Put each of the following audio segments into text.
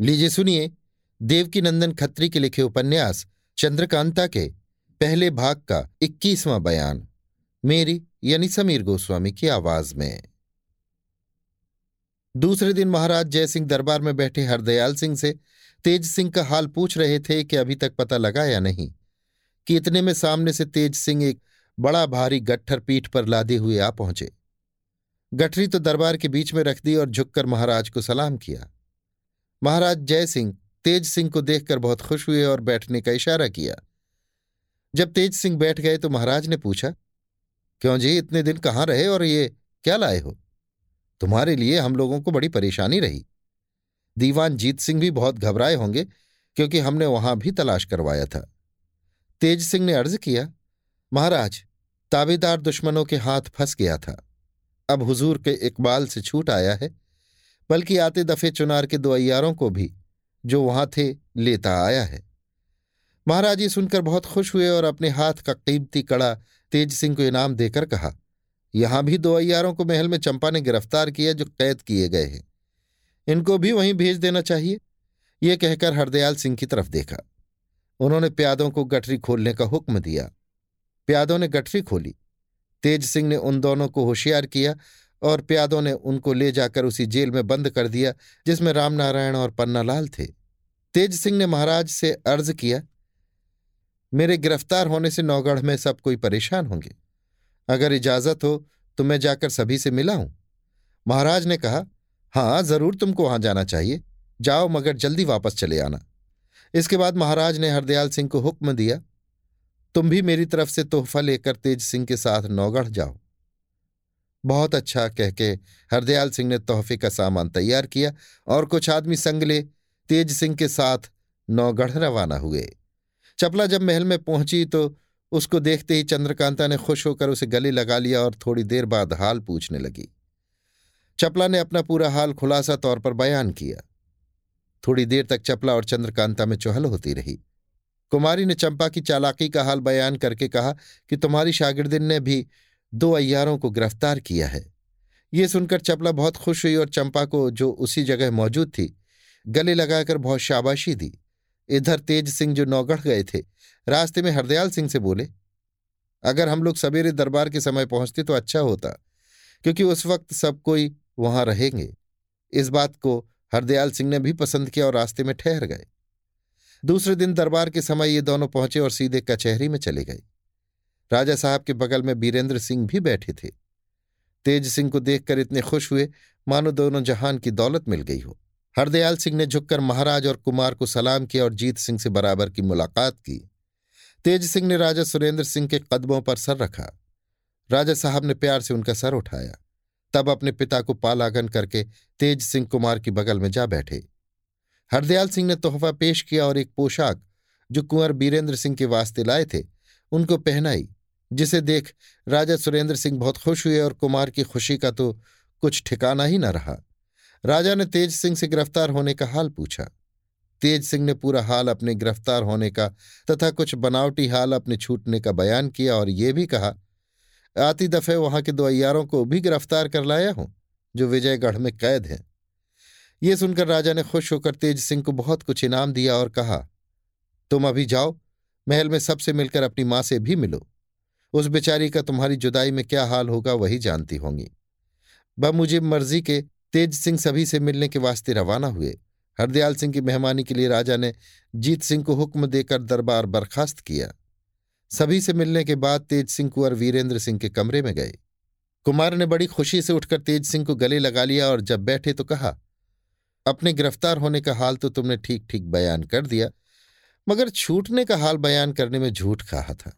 लीजिए सुनिए देवकी नंदन खत्री के लिखे उपन्यास चंद्रकांता के पहले भाग का इक्कीसवां बयान, मेरी यानी समीर गोस्वामी की आवाज़ में। दूसरे दिन महाराज जयसिंह दरबार में बैठे हरदयाल सिंह से तेज सिंह का हाल पूछ रहे थे कि अभी तक पता लगा या नहीं कि इतने में सामने से तेज सिंह एक बड़ा भारी गट्ठर पीठ पर लादे हुए आ पहुँचे। गठरी तो दरबार के बीच में रख दी और झुककर महाराज को सलाम किया। महाराज जय सिंह तेज सिंह को देखकर बहुत खुश हुए और बैठने का इशारा किया। जब तेज सिंह बैठ गए तो महाराज ने पूछा, क्यों जी, इतने दिन कहाँ रहे और ये क्या लाए हो? तुम्हारे लिए हम लोगों को बड़ी परेशानी रही। दीवान जीत सिंह भी बहुत घबराए होंगे क्योंकि हमने वहाँ भी तलाश करवाया था। तेज सिंह ने अर्ज़ किया, महाराज, ताबेदार दुश्मनों के हाथ फंस गया था। अब हुजूर के इकबाल से छूट आया है। बल्कि आते दफे चुनार के दो अयारों को भी, जो वहाँ थे, लेता आया है। महाराज ये सुनकर बहुत खुश हुए और अपने हाथ का कीमती कड़ा तेज सिंह को इनाम देकर कहा, यहाँ भी दो अयारों को महल में चंपा ने गिरफ़्तार किया जो कैद किए गए हैं। इनको भी वहीं भेज देना चाहिए? ये कहकर हरदयाल सिंह की तरफ़ देखा। उन्होंने प्यादों को गठरी खोलने का हुक्म दिया। प्यादों ने गठरी खोली। तेज सिंह ने उन दोनों को होशियार किया और प्यादों ने उनको ले जाकर उसी जेल में बंद कर दिया, जिसमें रामनारायण और पन्नालाल थे। तेज सिंह ने महाराज से अर्ज़ किया, मेरे गिरफ़्तार होने से नौगढ़ में सब कोई परेशान होंगे। अगर इजाज़त हो तो मैं जाकर सभी से मिला हूँ। महाराज ने कहा, हाँ, ज़रूर तुमको वहाँ जाना चाहिए। जाओ, मगर जल्दी वापस चले आना। इसके बाद महाराज ने हरदयाल सिंह को हुक्म दिया, तुम भी मेरी तरफ़ से तोहफा लेकर तेज सिंह के साथ नौगढ़ जाओ। बहुत अच्छा कह के हरदयाल सिंह ने तोहफे का सामान तैयार किया और कुछ आदमी संग ले तेज सिंह के साथ नौगढ़ रवाना हुए। चपला जब महल में पहुँची तो उसको देखते ही चंद्रकांता ने खुश होकर उसे गले लगा लिया और थोड़ी देर बाद हाल पूछने लगी। चपला ने अपना पूरा हाल खुलासा तौर पर बयान किया। थोड़ी देर तक चपला और चंद्रकांता में चौहल होती रही। कुमारी ने चंपा की चालाकी का हाल बयान करके कहा कि तुम्हारी शागिर्दिन ने भी दो अय्यारों को गिरफ़्तार किया है। ये सुनकर चपला बहुत खुश हुई और चंपा को, जो उसी जगह मौजूद थी, गले लगाकर बहुत शाबाशी दी। इधर तेज सिंह जो नौगढ़ गए थे, रास्ते में हरदयाल सिंह से बोले, अगर हम लोग सवेरे दरबार के समय पहुँचते तो अच्छा होता, क्योंकि उस वक्त सब कोई वहाँ रहेंगे। इस बात को हरदयाल सिंह ने भी पसंद किया और रास्ते में ठहर गए। दूसरे दिन दरबार के समय ये दोनों पहुँचे और सीधे कचहरी में चले गए। राजा साहब के बगल में बीरेंद्र सिंह भी बैठे थे। तेज सिंह को देखकर इतने खुश हुए, मानो दोनों जहान की दौलत मिल गई हो। हरदयाल सिंह ने झुककर महाराज और कुमार को सलाम किया और जीत सिंह से बराबर की मुलाकात की। तेज सिंह ने राजा सुरेंद्र सिंह के कदमों पर सर रखा। राजा साहब ने प्यार से उनका सर उठाया। तब अपने पिता को पालागन करके तेज सिंह कुमार की बगल में जा बैठे। हरदयाल सिंह ने तोहफा पेश किया और एक पोशाक, जो कुंवर बीरेंद्र सिंह के वास्ते लाए थे, उनको पहनाई। जिसे देख राजा सुरेंद्र सिंह बहुत खुश हुए और कुमार की खुशी का तो कुछ ठिकाना ही न रहा। राजा ने तेज सिंह से गिरफ़्तार होने का हाल पूछा। तेज सिंह ने पूरा हाल अपने गिरफ़्तार होने का तथा कुछ बनावटी हाल अपने छूटने का बयान किया और ये भी कहा, आती दफे वहाँ के दो अयारों को भी गिरफ़्तार कर लाया हूँ, जो विजयगढ़ में कैद हैं। ये सुनकर राजा ने खुश होकर तेज सिंह को बहुत कुछ इनाम दिया और कहा, तुम अभी जाओ, महल में सबसे मिलकर अपनी माँ से भी मिलो। उस बेचारी का तुम्हारी जुदाई में क्या हाल होगा वही जानती होंगी। मुझे मर्ज़ी के तेज सिंह सभी से मिलने के वास्ते रवाना हुए। हरदयाल सिंह की मेहमानी के लिए राजा ने जीत सिंह को हुक्म देकर दरबार बर्खास्त किया। सभी से मिलने के बाद तेज सिंह कुंवर वीरेंद्र सिंह के कमरे में गए। कुमार ने बड़ी खुशी से उठकर तेज सिंह को गले लगा लिया और जब बैठे तो कहा, अपने गिरफ़्तार होने का हाल तो तुमने ठीक ठीक बयान कर दिया, मगर छूटने का हाल बयान करने में झूठ कहा था।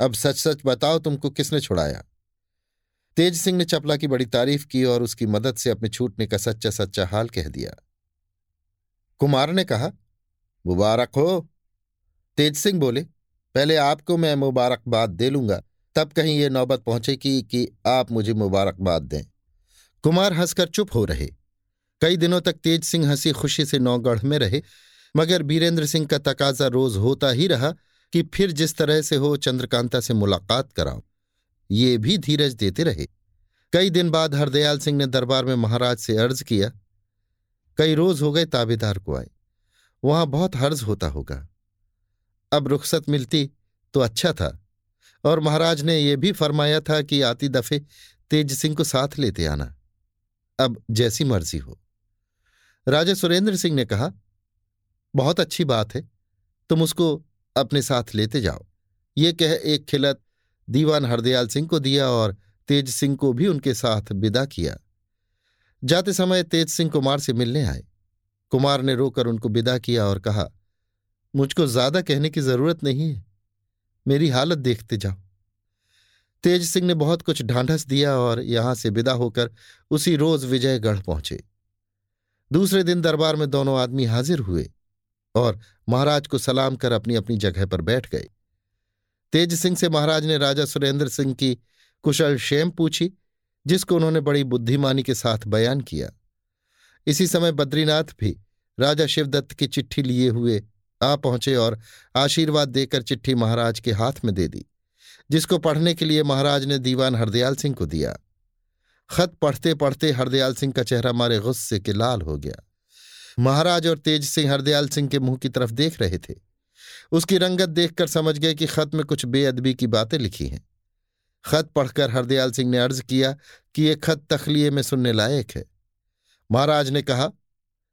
अब सच सच बताओ तुमको किसने छुड़ाया? तेज सिंह ने चपला की बड़ी तारीफ़ की और उसकी मदद से अपने छूटने का सच्चा सच्चा हाल कह दिया। कुमार ने कहा, मुबारक हो। तेज सिंह बोले, पहले आपको मैं मुबारकबाद दे लूँगा, तब कहीं ये नौबत पहुंचेगी कि आप मुझे मुबारकबाद दें। कुमार हंसकर चुप हो रहे। कई दिनों तक तेज सिंह हँसी खुशी से नौगढ़ में रहे, मगर बीरेंद्र सिंह का तकाजा रोज होता ही रहा। कि फिर जिस तरह से हो चंद्रकांता से मुलाकात कराओ ये भी धीरज देते रहे। कई दिन बाद हरदयाल सिंह ने दरबार में महाराज से अर्ज़ किया। कई रोज हो गए ताबेदार को आए। वहाँ बहुत हर्ज होता होगा। अब रुखसत मिलती तो अच्छा था, और महाराज ने यह भी फरमाया था कि आती दफे तेज सिंह को साथ लेते आना, अब जैसी मर्ज़ी हो। राजा सुरेंद्र सिंह ने कहा, बहुत अच्छी बात है, तुम उसको अपने साथ लेते जाओ। ये कह एक खिलत दीवान हरदयाल सिंह को दिया और तेज सिंह को भी उनके साथ विदा किया। जाते समय तेज सिंह कुमार से मिलने आए। कुमार ने रोकर उनको विदा किया और कहा, मुझको ज़्यादा कहने की ज़रूरत नहीं है। मेरी हालत देखते जाओ। तेज सिंह ने बहुत कुछ ढांढस दिया और यहाँ से विदा होकर उसी रोज विजयगढ़ पहुँचे। दूसरे दिन दरबार में दोनों आदमी हाजिर हुए। और महाराज को सलाम कर अपनी अपनी जगह पर बैठ गए। तेज सिंह से महाराज ने राजा सुरेंद्र सिंह की कुशल शेम पूछी, जिसको उन्होंने बड़ी बुद्धिमानी के साथ बयान किया। इसी समय बद्रीनाथ भी राजा शिवदत्त की चिट्ठी लिए हुए आ पहुँचे और आशीर्वाद देकर चिट्ठी महाराज के हाथ में दे दी, जिसको पढ़ने के लिए महाराज ने दीवान हरदयाल सिंह को दिया। खत पढ़ते पढ़ते हरदयाल सिंह का चेहरा मारे गुस्से के लाल हो गया। महाराज और तेज सिंह हरदयाल सिंह के मुँह की तरफ़ देख रहे थे। उसकी रंगत देखकर समझ गए कि खत में कुछ बेअदबी की बातें लिखी हैं। खत पढ़कर हरदयाल सिंह ने अर्ज़ किया कि यह खत तखलिए में सुनने लायक है। महाराज ने कहा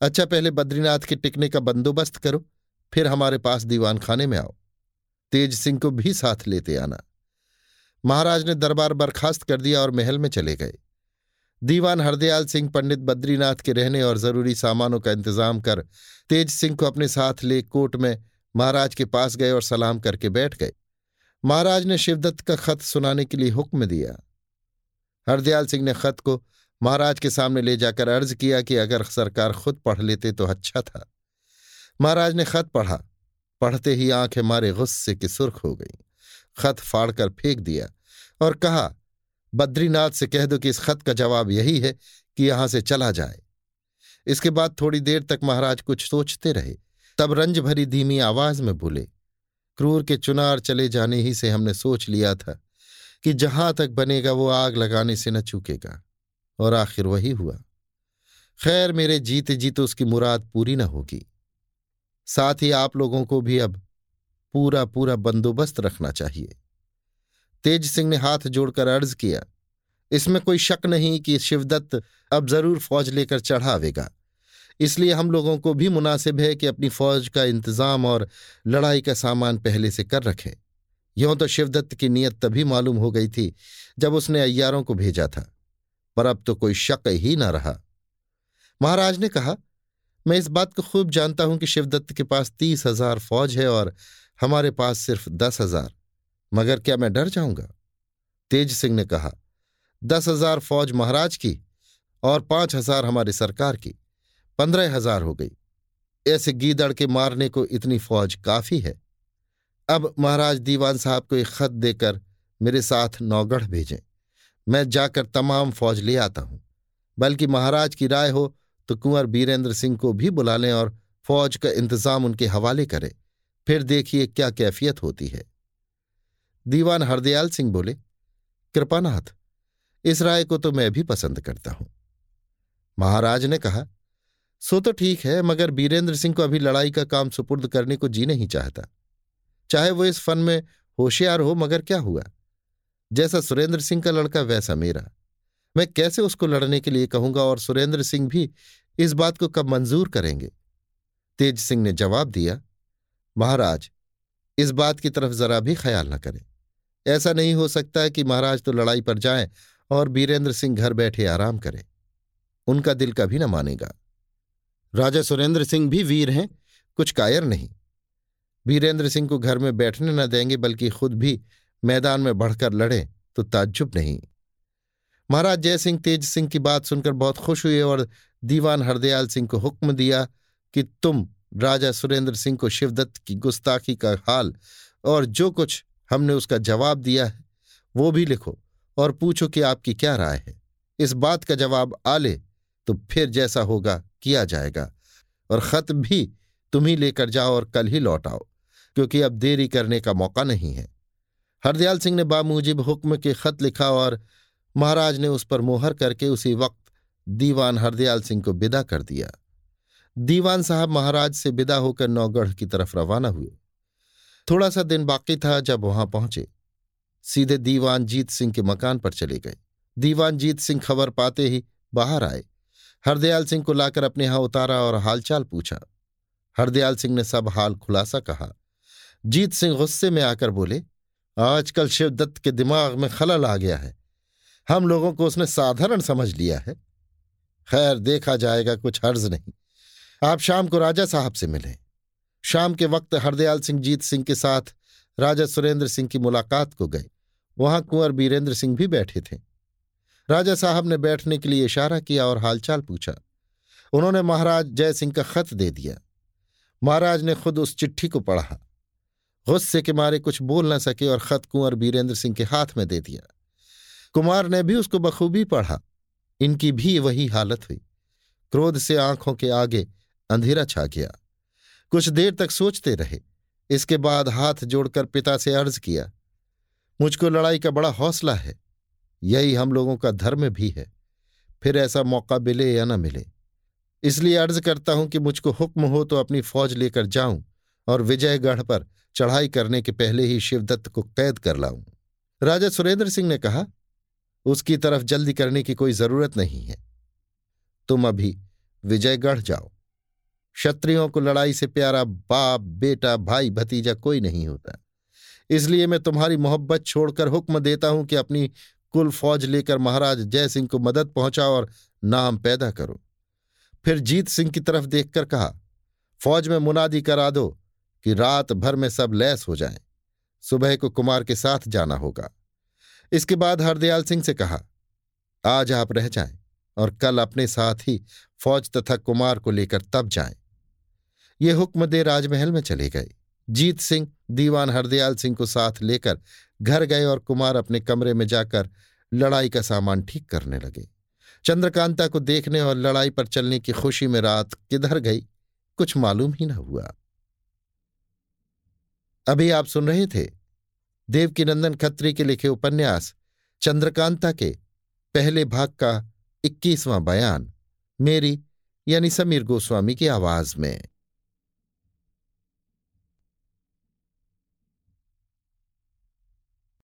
अच्छा पहले बद्रीनाथ के टिकने का बंदोबस्त करो, फिर हमारे पास दीवान खाने में आओ। तेज सिंह को भी साथ लेते आना। महाराज ने दरबार बर्खास्त कर दिया और महल में चले गए। दीवान हरदयाल सिंह, पंडित बद्रीनाथ के रहने और ज़रूरी सामानों का इंतज़ाम कर तेज सिंह को अपने साथ ले कोट में महाराज के पास गए और सलाम करके बैठ गए। महाराज ने शिवदत्त का खत सुनाने के लिए हुक्म दिया। हरदयाल सिंह ने खत को महाराज के सामने ले जाकर अर्ज़ किया कि अगर सरकार खुद पढ़ लेते तो अच्छा था। महाराज ने खत पढ़ा। पढ़ते ही आँखें मारे गुस्से की सुर्ख हो गई। खत फाड़कर फेंक दिया और कहा बद्रीनाथ से कह दो कि इस खत का जवाब यही है कि यहाँ से चला जाए। इसके बाद थोड़ी देर तक महाराज कुछ सोचते रहे। तब रंज भरी धीमी आवाज़ में बोले, क्रूर के चुनार चले जाने ही से हमने सोच लिया था कि जहाँ तक बनेगा वो आग लगाने से न चूकेगा, और आखिर वही हुआ। खैर, मेरे जीते जीते उसकी मुराद पूरी न होगी। साथ ही आप लोगों को भी अब पूरा पूरा बंदोबस्त रखना चाहिए। तेज सिंह ने हाथ जोड़कर अर्ज़ किया, इसमें कोई शक नहीं कि शिवदत्त अब ज़रूर फौज लेकर चढ़ावेगा। इसलिए हम लोगों को भी मुनासिब है कि अपनी फौज का इंतज़ाम और लड़ाई का सामान पहले से कर रखें। यों तो शिवदत्त की नीयत तभी मालूम हो गई थी जब उसने अय्यारों को भेजा था, पर अब तो कोई शक ही न रहा। महाराज ने कहा, मैं इस बात को खूब जानता हूँ कि शिवदत्त के पास तीस हज़ार फौज है और हमारे पास सिर्फ़ दस हज़ार। मगर क्या मैं डर जाऊँगा? तेज सिंह ने कहा, दस हज़ार फौज महाराज की और पाँच हज़ार हमारी सरकार की, पंद्रह हज़ार हो गई। ऐसे गीदड़ के मारने को इतनी फौज काफ़ी है। अब महाराज दीवान साहब को एक खत देकर मेरे साथ नौगढ़ भेजें। मैं जाकर तमाम फौज ले आता हूँ। बल्कि महाराज की राय हो तो कुंवर बीरेंद्र सिंह को भी बुला लें और फौज का इंतज़ाम उनके हवाले करें। फिर देखिए क्या कैफियत होती है। दीवान हरदयाल सिंह बोले कृपानाथ इस राय को तो मैं भी पसंद करता हूँ। महाराज ने कहा, सो तो ठीक है, मगर बीरेंद्र सिंह को अभी लड़ाई का काम सुपुर्द करने को जी नहीं चाहता। चाहे वो इस फन में होशियार हो, मगर क्या हुआ? जैसा सुरेंद्र सिंह का लड़का वैसा मेरा। मैं कैसे उसको लड़ने के लिए कहूँगा और सुरेंद्र सिंह भी इस बात को कब मंजूर करेंगे? तेज सिंह ने जवाब दिया, महाराज, इस बात की तरफ़ जरा भी ख्याल न करें। ऐसा नहीं हो सकता कि महाराज तो लड़ाई पर जाएँ और बीरेंद्र सिंह घर बैठे आराम करें। उनका दिल कभी न मानेगा। राजा सुरेंद्र सिंह भी वीर हैं, कुछ कायर नहीं। बीरेंद्र सिंह को घर में बैठने न देंगे, बल्कि खुद भी मैदान में बढ़कर लड़े तो ताज्जुब नहीं। महाराज जयसिंह तेज सिंह की बात सुनकर बहुत खुश हुए और दीवान हरदयाल सिंह को हुक्म दिया कि तुम राजा सुरेंद्र सिंह को शिवदत्त की गुस्ताखी का हाल और जो कुछ हमने उसका जवाब दिया है। वो भी लिखो और पूछो कि आपकी क्या राय है। इस बात का जवाब आ ले तो फिर जैसा होगा किया जाएगा। और खत भी तुम ही लेकर जाओ और कल ही लौट आओ, क्योंकि अब देरी करने का मौका नहीं है। हरदयाल सिंह ने बामूजिब हुक्म के खत लिखा और महाराज ने उस पर मोहर करके उसी वक्त दीवान हरदयाल सिंह को विदा कर दिया। दीवान साहब महाराज से विदा होकर नौगढ़ की तरफ़ रवाना हुए। थोड़ा सा दिन बाकी था जब वहाँ पहुँचे। सीधे दीवान जीत सिंह के मकान पर चले गए। दीवान जीत सिंह खबर पाते ही बाहर आए। हरदयाल सिंह को लाकर अपने यहाँ उतारा और हालचाल पूछा। हरदयाल सिंह ने सब हाल खुलासा कहा। जीत सिंह गुस्से में आकर बोले, आजकल शिवदत्त के दिमाग में खलल आ गया है। हम लोगों को उसने साधारण समझ लिया है। खैर, देखा जाएगा कुछ हर्ज नहीं। आप शाम को राजा साहब से मिले। शाम के वक्त हरदयाल सिंह जीत सिंह के साथ राजा सुरेंद्र सिंह की मुलाकात को गए। वहाँ कुंवर बीरेंद्र सिंह भी बैठे थे। राजा साहब ने बैठने के लिए इशारा किया और हालचाल पूछा। उन्होंने महाराज जय सिंह का खत दे दिया। महाराज ने खुद उस चिट्ठी को पढ़ा। गुस्से के मारे कुछ बोल न सके और खत कुंवर बीरेंद्र सिंह के हाथ में दे दिया। कुमार ने भी उसको बखूबी पढ़ा। इनकी भी वही हालत हुई। क्रोध से आँखों के आगे अंधेरा छा गया। कुछ देर तक सोचते रहे। इसके बाद हाथ जोड़कर पिता से अर्ज़ किया, मुझको लड़ाई का बड़ा हौसला है। यही हम लोगों का धर्म भी है। फिर ऐसा मौका मिले या न मिले। इसलिए अर्ज़ करता हूँ कि मुझको हुक्म हो तो अपनी फौज लेकर जाऊँ और विजयगढ़ पर चढ़ाई करने के पहले ही शिवदत्त को कैद कर लाऊं। राजा सुरेंद्र सिंह ने कहा, उसकी तरफ़ जल्दी करने की कोई ज़रूरत नहीं है। तुम अभी विजयगढ़ जाओ। क्षत्रियों को लड़ाई से प्यारा बाप, बेटा, भाई, भतीजा कोई नहीं होता। इसलिए मैं तुम्हारी मोहब्बत छोड़कर हुक्म देता हूँ कि अपनी कुल फौज लेकर महाराज जय सिंह को मदद पहुंचाओ और नाम पैदा करो। फिर जीत सिंह की तरफ़ देखकर कहा, फौज में मुनादी करा दो कि रात भर में सब लैस हो जाए। सुबह को कुमार के साथ जाना होगा। इसके बाद हरदयाल सिंह से कहा, आज आप रह जाएँ और कल अपने साथ ही फौज तथा कुमार को लेकर तब जाएँ। ये हुक्म दे राजमहल में चले गए जीत सिंह, दीवान हरदयाल सिंह को साथ लेकर घर गए और कुमार अपने कमरे में जाकर लड़ाई का सामान ठीक करने लगे। चंद्रकांता को देखने और लड़ाई पर चलने की खुशी में रात किधर गई, कुछ मालूम ही न हुआ। अभी आप सुन रहे थे देवकीनंदन खत्री के लिखे उपन्यास, चंद्रकांता के पहले भाग का इक्कीसवां बयान, मेरी यानी समीर गोस्वामी की आवाज़ में।